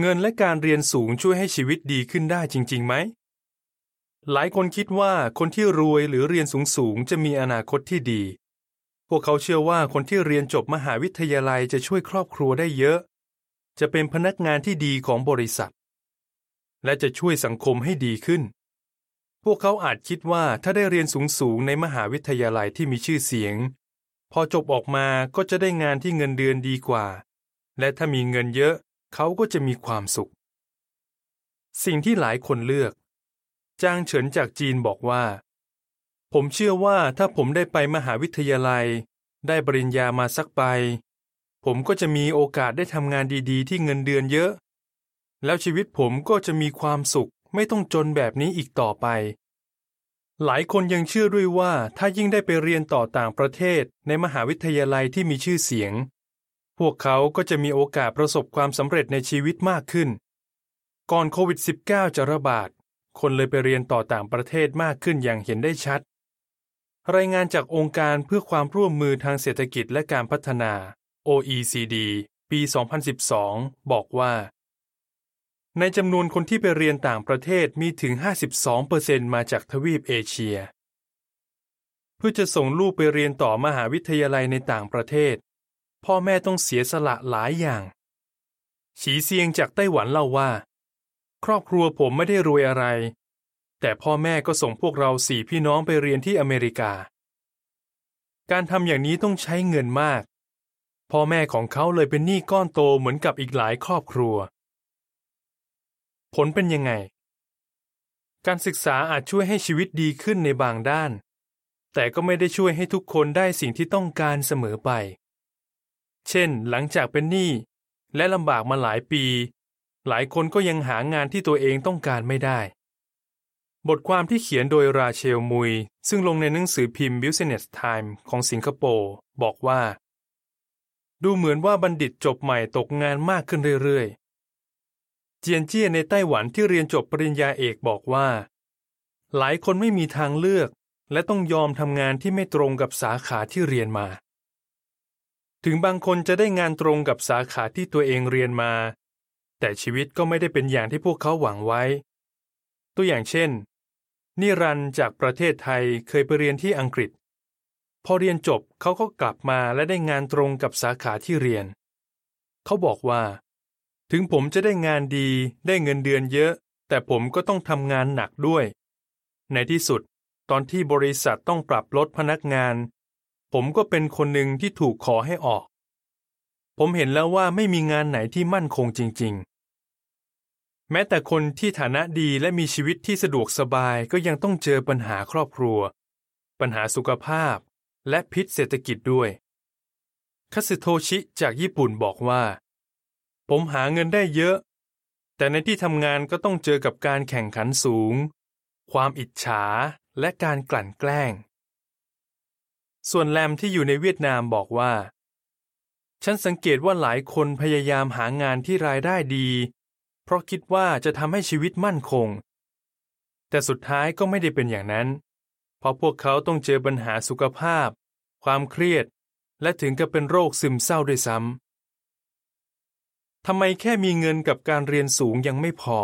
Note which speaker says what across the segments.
Speaker 1: เงินและการเรียนสูงช่วยให้ชีวิตดีขึ้นได้จริงๆไหม หลายคนคิดว่าคนที่รวยหรือเรียนสูงๆจะมีอนาคตที่ดี พวกเขาเชื่อว่าคนที่เรียนจบมหาวิทยาลัยจะช่วยครอบครัวได้เยอะ จะเป็นพนักงานที่ดีของบริษัท และจะช่วยสังคมให้ดีขึ้น พวกเขาอาจคิดว่าถ้าได้เรียนสูงๆในมหาวิทยาลัยที่มีชื่อเสียง พอจบออกมาก็จะได้งานที่เงินเดือนดีกว่า และถ้ามีเงินเยอะ เขาก็จะมีความสุข สิ่งที่หลายคนเลือก จางเฉินจากจีนบอกว่า ผมเชื่อว่าถ้าผมได้ไปมหาวิทยาลัย ได้ปริญญามาสักใบผมก็จะมีโอกาสได้ทำงานดีๆ ที่เงินเดือนเยอะ แล้วชีวิตผมก็จะมีความสุขไม่ต้องจนแบบนี้อีกต่อไป หลายคนยังเชื่อด้วยว่าถ้ายิ่งได้ไปเรียนต่อต่างประเทศในมหาวิทยาลัยที่มีชื่อเสียง พวกเขาก็จะมีโอกาสประสบความสำเร็จในชีวิตมากขึ้น ก่อนโควิด -19 จะระบาด คนเลยไปเรียนต่อต่างประเทศมากขึ้นอย่างเห็นได้ชัด รายงานจากองค์การเพื่อความร่วมมือทางเศรษฐกิจและการพัฒนา OECD ปี 2012 บอกว่า ในจำนวนคนที่ไปเรียนต่างประเทศมีถึง 52%มาจากทวีปเอเชีย เพื่อจะส่งลูกไปเรียนต่อมหาวิทยาลัยในต่างประเทศ พ่อแม่ต้องเสียสละหลายอย่าง ฉีเซียงจากไต้หวันเล่าว่า ครอบครัวผมไม่ได้รวยอะไร แต่พ่อแม่ก็ส่งพวกเราสี่พี่น้องไปเรียนที่อเมริกา การทำอย่างนี้ต้องใช้เงินมาก พ่อแม่ของเขาเลยเป็นหนี้ก้อนโตเหมือนกับอีกหลายครอบครัว ผลเป็นยังไง การศึกษาอาจช่วยให้ชีวิตดีขึ้นในบางด้าน แต่ก็ไม่ได้ช่วยให้ทุกคนได้สิ่งที่ต้องการเสมอไป เช่น หลังจากเป็นหนี้และลำบากมาหลายปี หลายคนก็ยังหางานที่ตัวเองต้องการไม่ได้ บทความที่เขียนโดยราเชลมุย ซึ่งลงในหนังสือพิมพ์ Business Time ของสิงคโปร์บอกว่า ดูเหมือนว่าบัณฑิตจบใหม่ตกงานมากขึ้นเรื่อยๆ เจียนเจี้ยในไต้หวันที่เรียนจบปริญญาเอกบอกว่า หลายคนไม่มีทางเลือก และต้องยอมทำงานที่ไม่ตรงกับสาขาที่เรียนมา ถึงบางคนจะได้งานตรงกับสาขาที่ตัวเองเรียนมา แต่ชีวิตก็ไม่ได้เป็นอย่างที่พวกเขาหวังไว้ ตัวอย่างเช่น นิรันจากประเทศไทยเคยไปเรียนที่อังกฤษ พอเรียนจบเขาก็กลับมาและได้งานตรงกับสาขาที่เรียน เขาบอกว่า ถึงผมจะได้งานดีได้เงินเดือนเยอะ แต่ผมก็ต้องทำงานหนักด้วย ในที่สุด ตอนที่บริษัทต้องปรับลดพนักงาน ผมก็เป็นคนหนึ่งที่ถูกขอให้ออก ผมเห็นแล้วว่าไม่มีงานไหนที่มั่นคงจริง ๆ แม้แต่คนที่ฐานะดีและมีชีวิตที่สะดวกสบายก็ยังต้องเจอปัญหาครอบครัว ปัญหาสุขภาพ และพิษเศรษฐกิจด้วย คาสึโทชิจากญี่ปุ่นบอกว่า ผมหาเงินได้เยอะ แต่ในที่ทำงานก็ต้องเจอกับการแข่งขันสูง ความอิจฉาและการกลั่นแกล้ง ส่วนแรมที่อยู่ในเวียดนามบอกว่า ฉันสังเกตว่าหลายคนพยายามหางานที่รายได้ดี เพราะคิดว่าจะทำให้ชีวิตมั่นคง แต่สุดท้ายก็ไม่ได้เป็นอย่างนั้น เพราะพวกเขาต้องเจอปัญหาสุขภาพ ความเครียด และถึงกับเป็นโรคซึมเศร้าด้วยซ้ำทำไมแค่มีเงินกับการเรียนสูงยังไม่พอ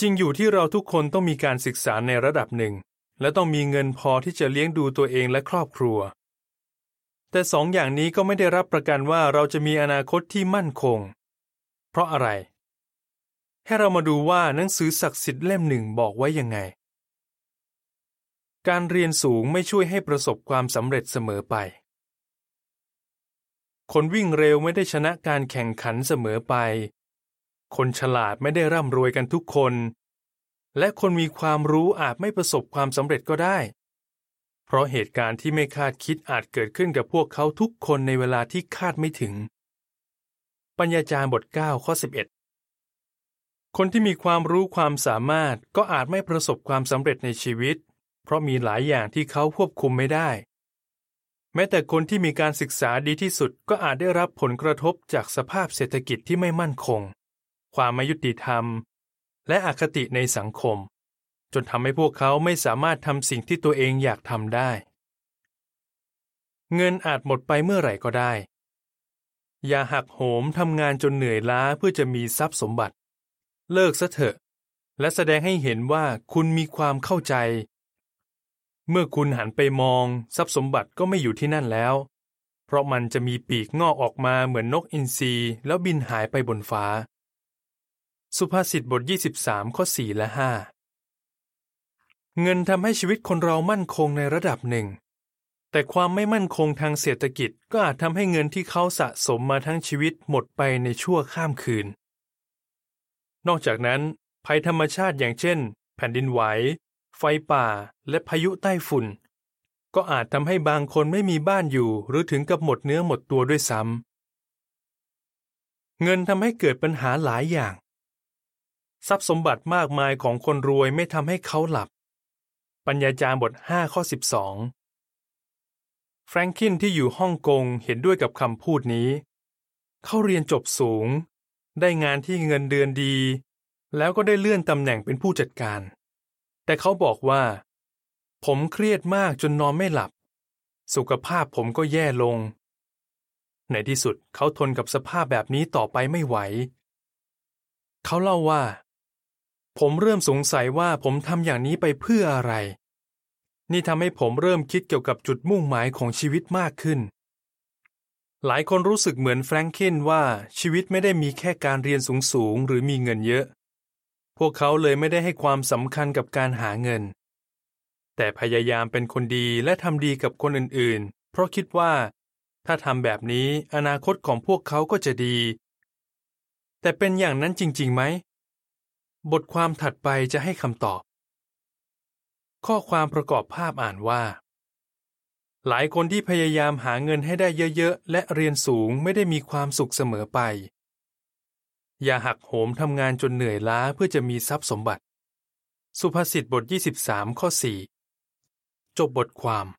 Speaker 1: จริงอยู่ที่เราทุกคนต้องมีการศึกษาในระดับหนึ่ง และต้องมีเงินพอที่จะเลี้ยงดูตัวเองและครอบครัว แต่สองอย่างนี้ก็ไม่ได้รับประกันว่าเราจะมีอนาคตที่มั่นคง เพราะอะไร ให้เรามาดูว่าหนังสือศักดิ์สิทธิ์เล่มหนึ่งบอกไว้ยังไง การเรียนสูงไม่ช่วยให้ประสบความสำเร็จเสมอไป คนวิ่งเร็วไม่ได้ชนะการแข่งขันเสมอไป คนฉลาดไม่ได้ร่ำรวยกันทุกคน และคนมีความรู้อาจไม่ประสบความสำเร็จก็ได้ เพราะเหตุการณ์ที่ไม่คาดคิดอาจเกิดขึ้นกับพวกเขาทุกคนในเวลาที่คาดไม่ถึง ปัญญาจารย์บท 9 ข้อ 11 คนที่มีความรู้ความสามารถก็อาจไม่ประสบความสำเร็จในชีวิต เพราะมีหลายอย่างที่เขาควบคุมไม่ได้ แม้แต่คนที่มีการศึกษาดีที่สุดก็อาจได้รับผลกระทบจากสภาพเศรษฐกิจที่ไม่มั่นคง ความไม่ยุติธรรม และอคติในสังคม จนทำให้พวกเขาไม่สามารถทำสิ่งที่ตัวเองอยากทำได้ เงินอาจหมดไปเมื่อไหร่ก็ได้ อย่าหักโหมทำงานจนเหนื่อยล้าเพื่อจะมีทรัพย์สมบัติ เลิกซะเถอะ และแสดงให้เห็นว่าคุณมีความเข้าใจ เมื่อคุณหันไปมอง ทรัพย์สมบัติก็ไม่อยู่ที่นั่นแล้ว เพราะมันจะมีปีกงอกออกมาเหมือนนกอินทรีแล้วบินหายไปบนฟ้า สุภาษิตบท 23 ข้อ 4 และ 5 เงินทำให้ชีวิตคนเรามั่นคงในระดับหนึ่ง แต่ความไม่มั่นคงทางเศรษฐกิจก็อาจทำให้เงินที่เขาสะสมมาทั้งชีวิตหมดไปในชั่วข้ามคืน นอกจากนั้น ภัยธรรมชาติอย่างเช่น แผ่นดินไหว ไฟป่า และพายุใต้ฝุ่น ก็อาจทำให้บางคนไม่มีบ้านอยู่ หรือถึงกับหมดเนื้อหมดตัวด้วยซ้ำเงินทำให้เกิดปัญหาหลายอย่าง ทรัพย์สมบัติมากมายของคนรวยไม่ทำให้เขาหลับ ปัญญาจารย์บท5ข้อ12 แฟรงคินที่อยู่ฮ่องกงเห็นด้วยกับคำพูดนี้ เขาเรียนจบสูง ได้งานที่เงินเดือนดี แล้วก็ได้เลื่อนตำแหน่งเป็นผู้จัดการ แต่เขาบอกว่า ผมเครียดมากจนนอนไม่หลับ สุขภาพผมก็แย่ลง ในที่สุดเขาทนกับสภาพแบบนี้ต่อไปไม่ไหว เขาเล่าว่า ผมเริ่มสงสัยว่าผมทำอย่างนี้ไปเพื่ออะไร นี่ทำให้ผมเริ่มคิดเกี่ยวกับจุดมุ่งหมายของชีวิตมากขึ้น หลายคนรู้สึกเหมือนแฟรงคินว่าชีวิตไม่ได้มีแค่การเรียนสูงๆหรือมีเงินเยอะ พวกเขาเลยไม่ได้ให้ความสำคัญกับการหาเงิน แต่พยายามเป็นคนดีและทำดีกับคนอื่นๆ เพราะคิดว่า ถ้าทำแบบนี้อนาคตของพวกเขาก็จะดี แต่เป็นอย่างนั้นจริงๆไหม บทความถัดไปจะให้คำตอบ ข้อความประกอบภาพอ่านว่า หลายคนที่พยายามหาเงินให้ได้เยอะๆ และเรียนสูงไม่ได้มีความสุขเสมอไป อย่าหักโหมทำงานจนเหนื่อยล้าเพื่อจะมีทรัพย์สมบัติ สุภาษิตบท 23 ข้อ 4 จบบทความ